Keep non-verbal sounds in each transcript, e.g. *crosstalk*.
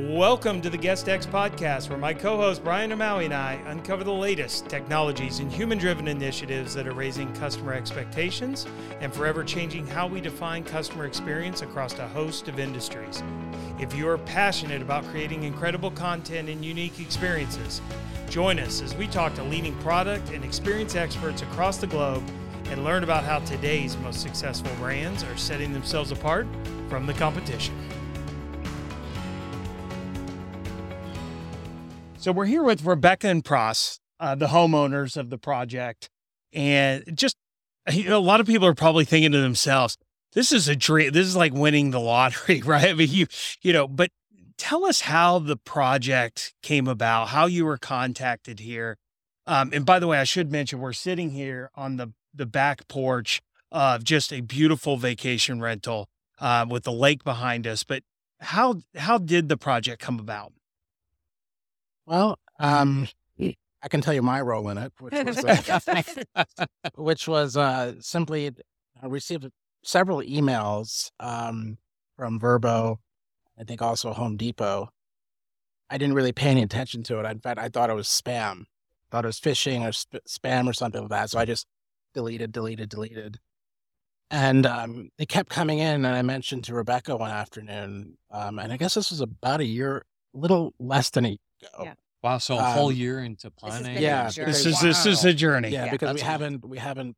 Welcome to the Guest X podcast, where my co host Brian Amaui and I uncover the latest technologies and human driven initiatives that are raising customer expectations and forever changing how we define customer experience across a host of industries. If you are passionate about creating incredible content and unique experiences, join us as we talk to leading product and experience experts across the globe and learn about how today's most successful brands are setting themselves apart from the competition. So we're here with Rebecca and Pross, uh, the homeowners of the project, and just you know, a lot of people are probably thinking to themselves, "This is a dream. This is like winning the lottery, *laughs* right?" I mean, you you know, but tell us how the project came about, how you were contacted here. Um, and by the way, I should mention we're sitting here on the the back porch of just a beautiful vacation rental uh, with the lake behind us. But how how did the project come about? Well, um, I can tell you my role in it, which was, uh, *laughs* *laughs* which was uh, simply I received several emails um, from Vrbo, I think also Home Depot. I didn't really pay any attention to it. In fact, I thought it was spam, thought it was phishing or sp- spam or something like that. So I just deleted, deleted, deleted. And um, they kept coming in, and I mentioned to Rebecca one afternoon, um, and I guess this was about a year, little less than a year. Yeah. Wow, so a whole Um, year into planning. been Yeah. This is this is a journey. Yeah, Yeah, because we haven't we haven't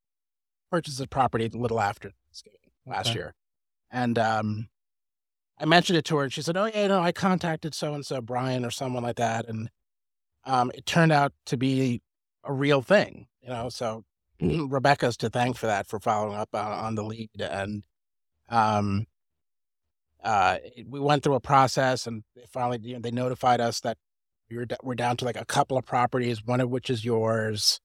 purchased the property a little after Thanksgiving last Okay. year, and um, I mentioned it to her, and she said, "Oh yeah, no, I contacted so and so Brian or someone like that," and um, it turned out to be a real thing, you know. So *clears throat* Rebecca's to thank for that for following up on, on the lead, and um, uh, we went through a process, and they finally you know, they notified us that we were, d- we're down to like a couple of properties, one of which is yours.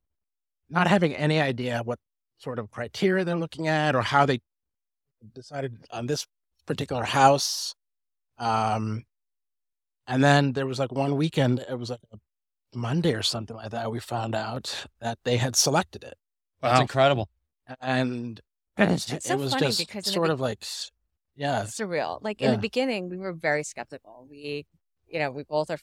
Not having any idea what sort of criteria they're looking at or how they decided on this particular house. Um, and then there was like one weekend, it was like a Monday or something like that. We found out that they had selected it, That's Wow. incredible. and It's it so was funny just because in the sort be- of like, yeah, surreal. Like in the beginning, we were very skeptical. We, you know, we both are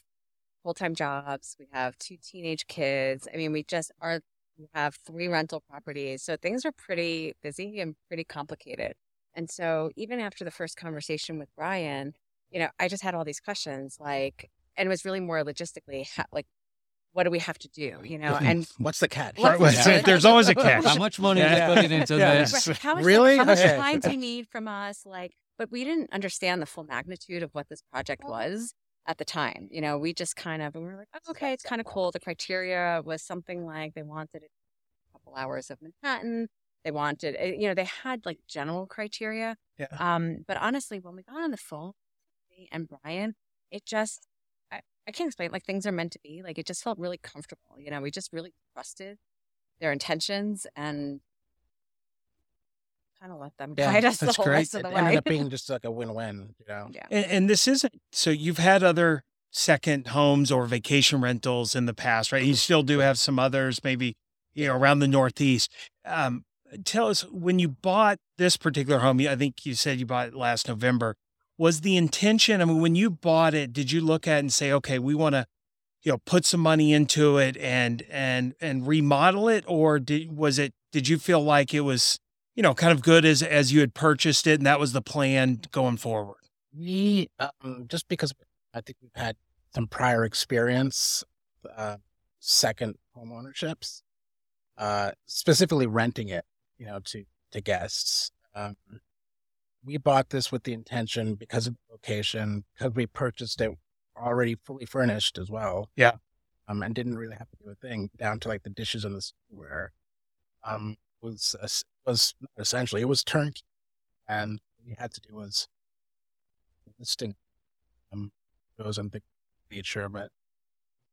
full time jobs. We have two teenage kids. I mean, we just are. We have three rental properties, so things are pretty busy and pretty complicated. And so, even after the first conversation with Brian, you know, I just had all these questions, like, and it was really more logistically, how, like, what do we have to do, you know, *laughs* and what's the catch? What's Right, the- well, there's always a catch. *laughs* How much money Yeah. is put into Yeah. this? Right, How much, Really? How much Okay. time do you need from us? Like, but we didn't understand the full magnitude of what this project was at the time. You know, we just kind of we were like, oh, okay, it's kind of cool. The criteria was something like they wanted a couple hours of Manhattan. They wanted, eh, you know, they had like general criteria. Yeah. Um, but honestly, when we got on the phone, and Brian, it just. I, I can't explain. Like things are meant to be. Like it just felt really comfortable. You know, we just really trusted their intentions and kind of let them *laughs* Yeah, guide us the whole great. rest of the It the ended up being *laughs* just like a win-win, you know. yeah. And, and this isn't so you've had other second homes or vacation rentals in the past, right? You still do have some others, maybe you know around the Northeast. Um, tell us when you bought this particular home. I think you said you bought it last November. Was the intention? I mean, when you bought it, did you look at it and say, okay, we want to, you know, put some money into it and and and remodel it, or did was it? Did you feel like it was, you know, kind of good as as you had purchased it, and that was the plan going forward? We um, just because I think we've had some prior experience, uh, second home ownerships, uh, specifically renting it, you know, to to guests. Um, we bought this with the intention because of the location, because we purchased it already fully furnished as well. Yeah. Um, and didn't really have to do a thing down to like the dishes and the silverware. Um, was was essentially it was turnkey, and what we had to do was listing um those and the feature, but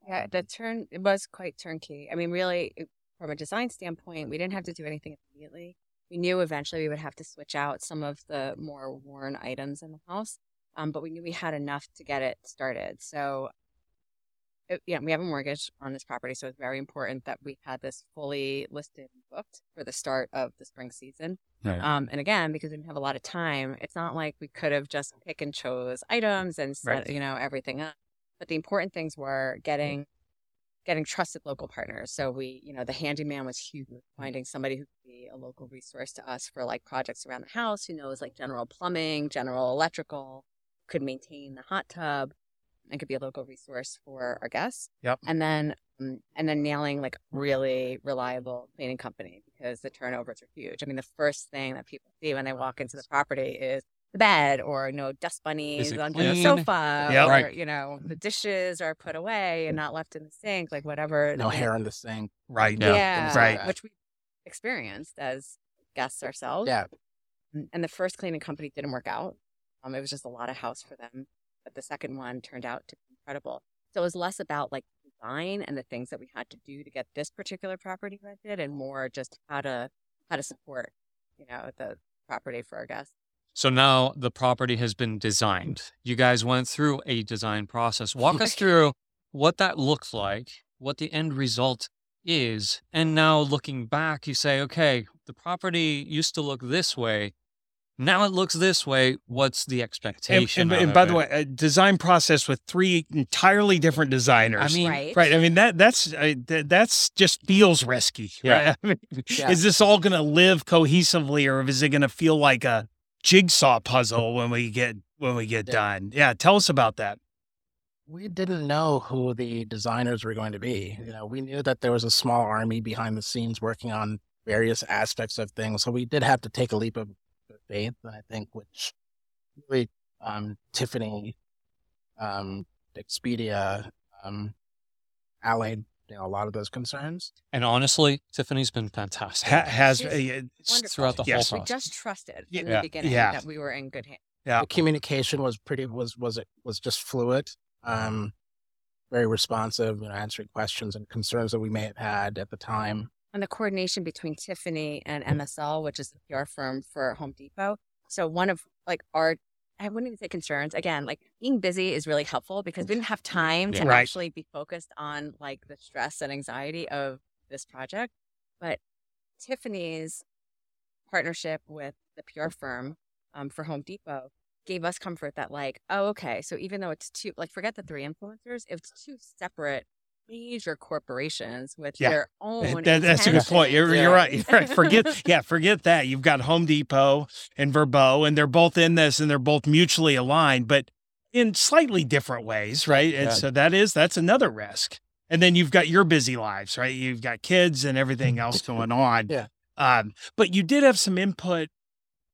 Yeah, the turn it was quite turnkey. I mean, really, from a design standpoint, we didn't have to do anything immediately. We knew eventually we would have to switch out some of the more worn items in the house, um, but we knew we had enough to get it started. So it, yeah, we have a mortgage on this property, so it's very important that we had this fully listed and booked for the start of the spring season. Right. Um, and again, because we didn't have a lot of time, it's not like we could have just pick and chose items and set, Right. you know, everything up. But the important things were getting getting trusted local partners. So we, you know, the handyman was huge. Finding somebody who could be a local resource to us for like projects around the house, who knows like general plumbing, general electrical, could maintain the hot tub, and could be a local resource for our guests. Yep. And then um, and then nailing like really reliable cleaning company because the turnovers are huge. I mean, the first thing that people see when they walk into the property is the bed or no dust bunnies on the sofa Yep. or Right. you know the dishes are put away and not left in the sink like whatever No hair in the sink. Right. Yeah. yeah, Right. which we experienced as guests ourselves Yeah. and the first cleaning company didn't work out um it was just a lot of house for them but the second one turned out to be incredible so it was less about like design and the things that we had to do to get this particular property rented and more just how to how to support you know the property for our guests So now the property has been designed. You guys went through a design process. Walk us *laughs* through what that looks like, what the end result is. And now looking back, you say, okay, the property used to look this way. Now it looks this way. What's the expectation? and, out and of by the way, a design process with three entirely different designers. I mean, right Right. I mean that that's uh, th- that's just feels risky. Yeah. Right? *laughs* I mean, Yeah. Is this all going to live cohesively, or is it going to feel like a jigsaw puzzle when we get when we get Yeah. done? Yeah. Tell us about that. We didn't know who the designers were going to be. You know, we knew that there was a small army behind the scenes working on various aspects of things. So we did have to take a leap of faith, and I think which really um, Tiffany, um, Expedia, um, allayed you know, a lot of those concerns. and honestly, Tiffany's been fantastic Ha- has uh, throughout the Yes. whole we process. just trusted Yeah. in the Yeah. beginning Yeah. that we were in good hands Yeah. The communication was pretty was was it was just fluid, um, very responsive, you know, answering questions and concerns that we may have had at the time. And the coordination between Tiffany and MSL, which is the PR firm for Home Depot. So one of like our I wouldn't even say concerns. Again, like being busy is really helpful because we didn't have time to Yeah. Right. actually be focused on like the stress and anxiety of this project. But Tiffany's partnership with the PR firm um, for Home Depot gave us comfort that like, oh, okay, so even though it's two, like forget the three influencers, it's two separate major corporations with Yeah. their own. That- that's a good point. You're, intentions. you're right. You're right. Forget, *laughs* yeah, forget that. You've got Home Depot and Vrbo, and they're both in this, and they're both mutually aligned, but in slightly different ways, right? And Yeah. so that is that's another risk. And then you've got your busy lives, right? You've got kids and everything *laughs* else going on. Yeah. Um, but you did have some input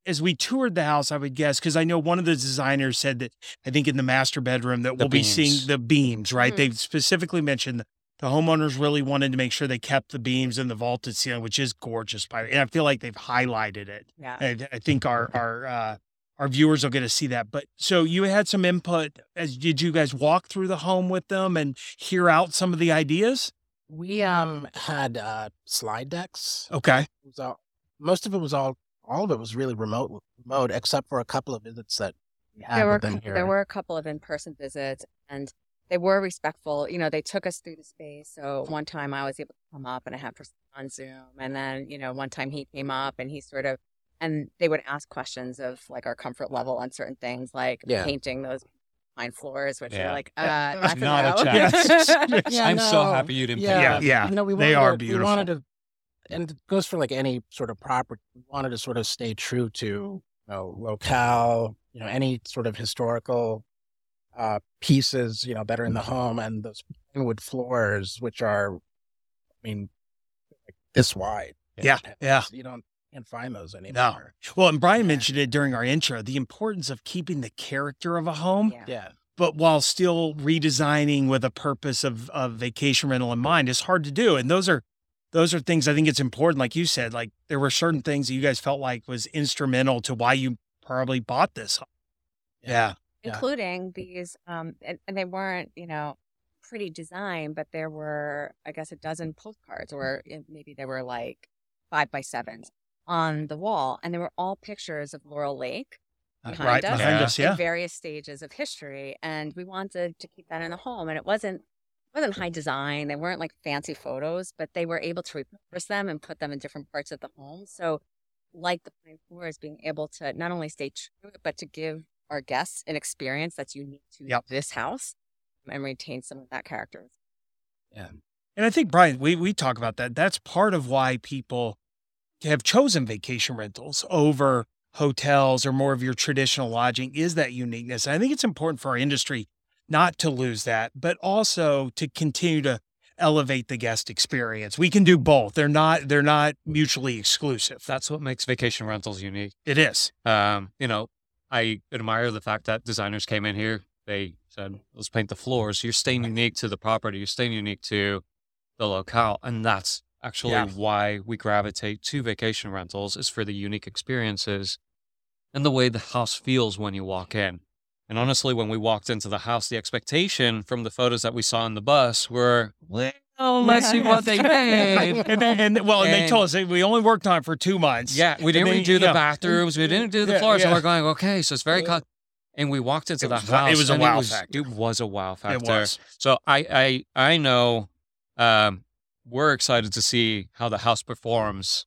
as we toured the house, I would guess, because I know one of the designers said that I think in the master bedroom that The we'll be seeing the beams, right? Mhm. They specifically mentioned the homeowners really wanted to make sure they kept the beams in the vaulted ceiling, which is gorgeous. By and I feel like they've highlighted it. Yeah. I, I think our our uh, our viewers will get to see that. But so you had some input. As did you guys walk through the home with them and hear out some of the ideas? We um had uh, slide decks. Okay. It was all, most of it was all all of it was really remote remote except for a couple of visits that we had there were them here. there were a couple of in-person visits and they were respectful you know they took us through the space so one time i was able to come up and i had person on zoom and then you know one time he came up and he sort of and they would ask questions of like our comfort level on certain things like Yeah. painting those pine floors which Yeah. are like *laughs* uh Yeah. that's Not a no. chance. Yeah, *laughs* I'm so no. happy you didn't Yeah. pick Yeah. Yeah. You know, we they are to, beautiful. We wanted to, and it goes for like any sort of property. We wanted to sort of stay true to you know locale, you know, any sort of historical uh pieces, you know, that are in the home, and those wood floors, which are, I mean, like this wide. Yeah, yeah. You don't can't find those anymore. No. Well, and Brian Yeah. mentioned it during our intro, the importance of keeping the character of a home. yeah. Yeah. but while still redesigning with a purpose of, of vacation rental in mind is hard to do. And those are those are things I think it's important. Like you said, like there were certain things that you guys felt like was instrumental to why you probably bought this. Yeah. Yeah. including these um and, and they weren't you know pretty design but there were i guess a dozen postcards or maybe they were like five by sevens on the wall and they were all pictures of laurel lake Uh, Behind right us? behind Yeah. us. in Yeah. various stages of history and we wanted to keep that in the home and it wasn't wasn't high design. They weren't like fancy photos, but they were able to repurpose them and put them in different parts of the home. So, like the pine floors, being able to not only stay true, but to give our guests an experience that's unique to Yep. this house and retain some of that character. Yeah. And I think Brian, we we talk about that. That's part of why people have chosen vacation rentals over hotels or more of your traditional lodging is that uniqueness. And I think it's important for our industry not to lose that, but also to continue to elevate the guest experience. We can do both. They're not they're not mutually exclusive. That's what makes vacation rentals unique. It is. Um, you know, I admire the fact that designers came in here. They said, "Let's paint the floors." You're staying unique to the property. You're staying unique to the locale, and that's actually Yeah. why we gravitate to vacation rentals is for the unique experiences and the way the house feels when you walk in. And honestly, when we walked into the house, the expectation from the photos that we saw on the bus were, well, let's see what they *laughs* made. and then, and well, and they told us we only worked on it for two months. Yeah, we didn't then, redo the yeah. bathrooms. We didn't do the Yeah, floors. And yeah. we're going, okay, so it's very cut. And we walked into It the was wa- it was a wow it was, factor. It was a wow factor. It was. So I, I, I know um, we're excited to see how the house performs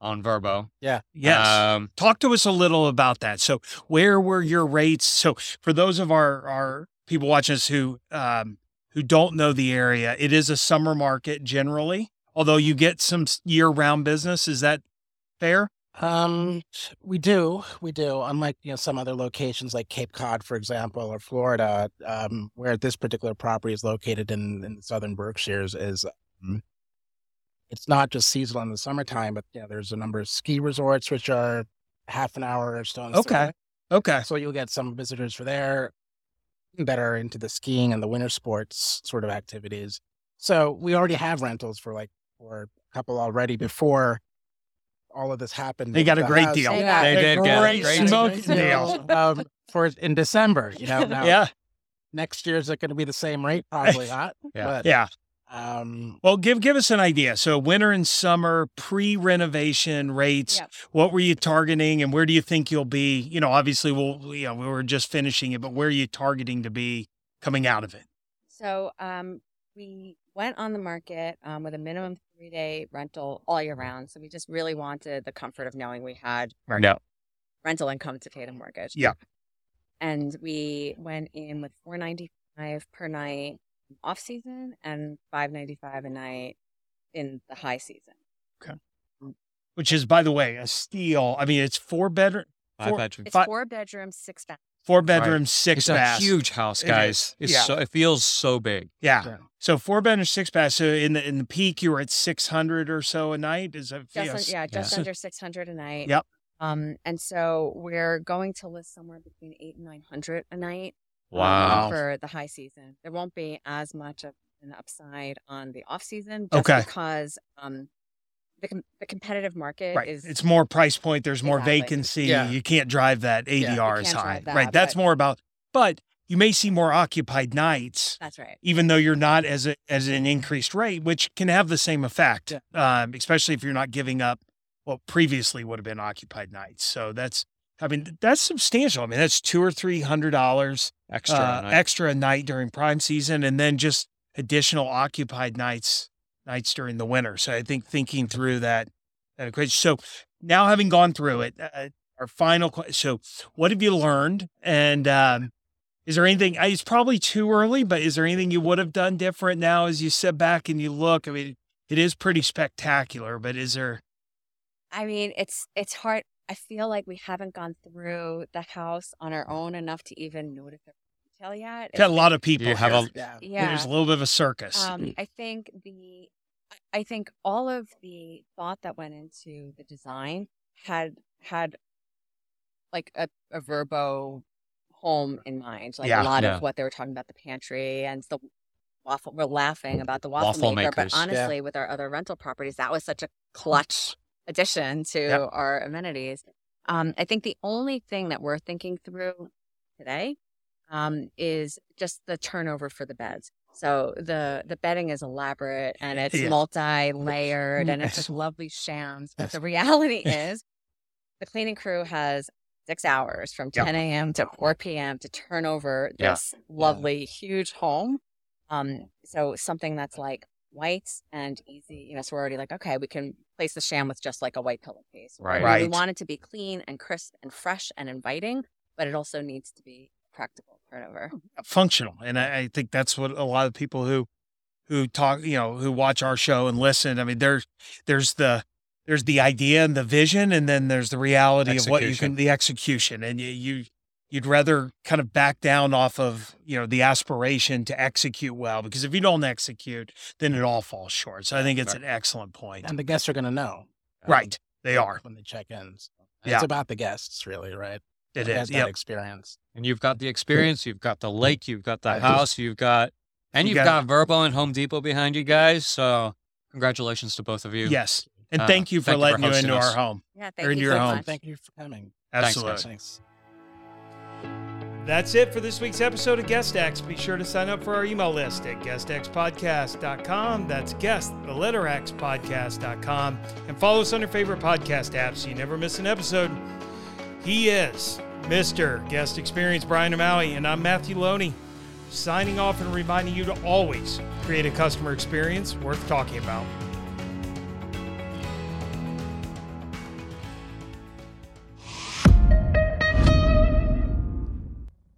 on Vrbo. Yeah. Yes. Um, Talk to us a little about that. So, where were your rates? So, for those of our our people watching us who um, who don't know the area, it is a summer market generally. Although you get some year round business, is that fair? Um, we do, we do. Unlike you know some other locations like Cape Cod, for example, or Florida, um, where this particular property is located in, in southern Berkshires, is um, it's not just seasonal in the summertime, but you know, there's a number of ski resorts which are half an hour or so. Okay. Okay. So you'll get some visitors for there that are into the skiing and the winter sports sort of activities. So we already have rentals for like for a couple already before all of this happened. They got a The great house- deal. They got They a did get a great great smoking deal, *laughs* um, for in December. You know, *laughs* now Yeah. next year is it going to be the same rate? Probably *laughs* not. Yeah. But, Yeah. Um, Well, give give us an idea. So, winter and summer pre renovation rates. Yep. What were you targeting, and where do you think you'll be? You know, obviously, we'll you know we were just finishing it, but where are you targeting to be coming out of it? So um, we went on the market um, with a minimum three day rental all year round. So we just really wanted the comfort of knowing we had rental income to pay the mortgage. Yeah. And we went in with four ninety five per night off season and five ninety five a night in the high season. Okay. Which is, by the way, a steal. I mean, it's four bedroom, Five Four- bedrooms. It's Fi- four bedrooms, six baths. four bedrooms, six It's baths. a huge house, guys. is. It's Yeah. so, it feels so big. Yeah. Yeah. So four bedrooms, six baths. So in the in the peak, you were at six hundred or so a night. Is that Just yes. un- yeah, just Yeah. under six hundred a night. Yep. Um, and so we're going to list somewhere between eight and nine hundred a night. Um, Wow. for the high season. There won't be as much of an upside on the off season, just Okay. because um, the com- the competitive market Right. is It's more price point. There's more Exactly. vacancy. Yeah. You can't drive that ADR You as can't high. that, right. That's but- more about, but you may see more occupied nights, that's right. even though you're not as a, as an increased rate, which can have the same effect, um, especially if you're not giving up what previously would have been occupied nights. So that's, I mean, that's substantial. I mean, that's two or three hundred dollars Extra. uh, night. extra a night during prime season, and then just additional occupied nights nights during the winter. So I think thinking through that that equation. So now having gone through it, uh, our final. que- So what have you learned? And um, is there anything? uh, It's probably too early, but is there anything you would have done different now as you sit back and you look? I mean, it is pretty spectacular, but is there? I mean, it's it's hard. I feel like we haven't gone through the house on our own enough to even notice the detail yet. Got a lot of people. You have a- yeah. yeah. There's a little bit of a circus. Um, I think the, I- I think all of the thought that went into the design had had like a, a Vrbo home in mind. Like Yeah. a lot Yeah. of what they were talking about the pantry and the waffle. We're laughing about the waffle, Waffle maker, makers. but Yeah. honestly, with our other rental properties, that was such a clutch addition to Yep. our amenities. Um, I think the only thing that we're thinking through today um, is just the turnover for the beds. So the the bedding is elaborate and *laughs* it's Yeah. multi-layered and it's *laughs* just lovely shams. But the reality *laughs* is, the cleaning crew has six hours from Yep. 10 a.m. to 4 p.m. to turn over Yeah. this lovely huge home. Um, so something that's like white and easy, you know, so we're already like, okay, we can place the sham with just like a white pillowcase. Right. right. We want it to be clean and crisp and fresh and inviting, but it also needs to be practical turnover. Oh, uh, functional. And I, I think that's what a lot of people who who talk, you know, who watch our show and listen. I mean, there's there's the there's the idea and the vision, and then there's the reality of what you can the execution. And you, you you'd rather kind of back down off of you know the aspiration to execute well because if you don't execute, then it all falls short. So I think it's Right. an excellent point. And the guests are going to know. um, Right. They are. When they check in. So Yeah. It's about the guests, really, right? It They is. get Yep. experience. And you've got the experience, you've got the lake, you've got the house, you've got, and You you've got- got, Vrbo and Home Depot behind you guys. So congratulations to both of you. Yes. And Uh, thank you for thank you for letting you into us. our home. Yeah, Or thank in you your so home. much. Thank you for coming. Thanks, Absolutely. guys. Thanks. That's it for this week's episode of Guest X. Be sure to sign up for our email list at guestxpodcast.com. That's guest, the letter X podcast.com. And follow us on your favorite podcast app so you never miss an episode. He is Mr. Guest Experience Brian O'Malley, and I'm Matthew Loney, signing off and reminding you to always create a customer experience worth talking about.